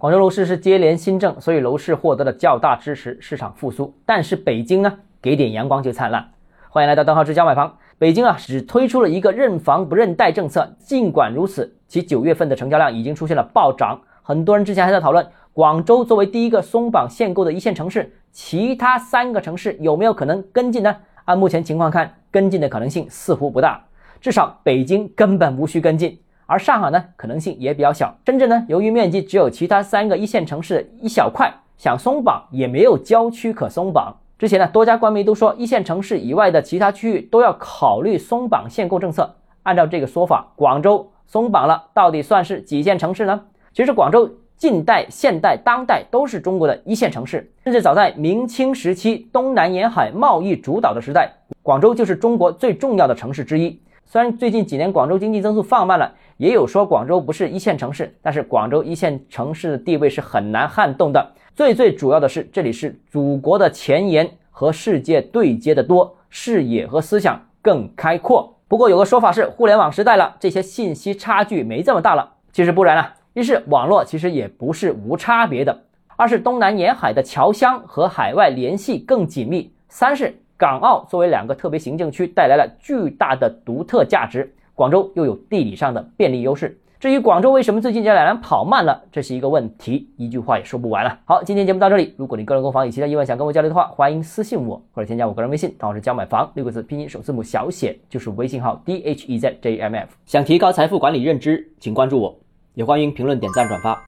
广州楼市是接连新政，所以楼市获得了较大支持，市场复苏。但是北京呢，给点阳光就灿烂。欢迎来到邓浩之家买房。北京啊，只推出了一个认房不认贷政策。尽管如此，其九月份的成交量已经出现了暴涨。很多人之前还在讨论，广州作为第一个松绑限购的一线城市，其他三个城市有没有可能跟进呢？按目前情况看，跟进的可能性似乎不大。至少北京根本无需跟进。而上海呢，可能性也比较小。深圳呢，由于面积只有其他三个一线城市的一小块，想松绑也没有郊区可松绑。之前呢，多家官媒都说一线城市以外的其他区域都要考虑松绑限购政策。按照这个说法，广州松绑了，到底算是几线城市呢？其实广州近代、现代、当代都是中国的一线城市，甚至早在明清时期，东南沿海贸易主导的时代，广州就是中国最重要的城市之一。虽然最近几年广州经济增速放慢了，也有说广州不是一线城市，但是广州一线城市的地位是很难撼动的。最最主要的是，这里是祖国的前沿，和世界对接的多，视野和思想更开阔。不过有个说法是，互联网时代了，这些信息差距没这么大了。其实不然啊，一是网络其实也不是无差别的，二是东南沿海的侨乡和海外联系更紧密，三是。港澳作为两个特别行政区，带来了巨大的独特价值。广州又有地理上的便利优势。至于广州为什么最近这两年跑慢了，这是一个问题，一句话也说不完了。好，今天节目到这里。如果你个人购房有其他疑问想跟我交流的话，欢迎私信我或者添加我个人微信，账号是教买房六个字拼音首字母小写，就是微信号 d h e z j m f。想提高财富管理认知，请关注我，也欢迎评论、点赞、转发。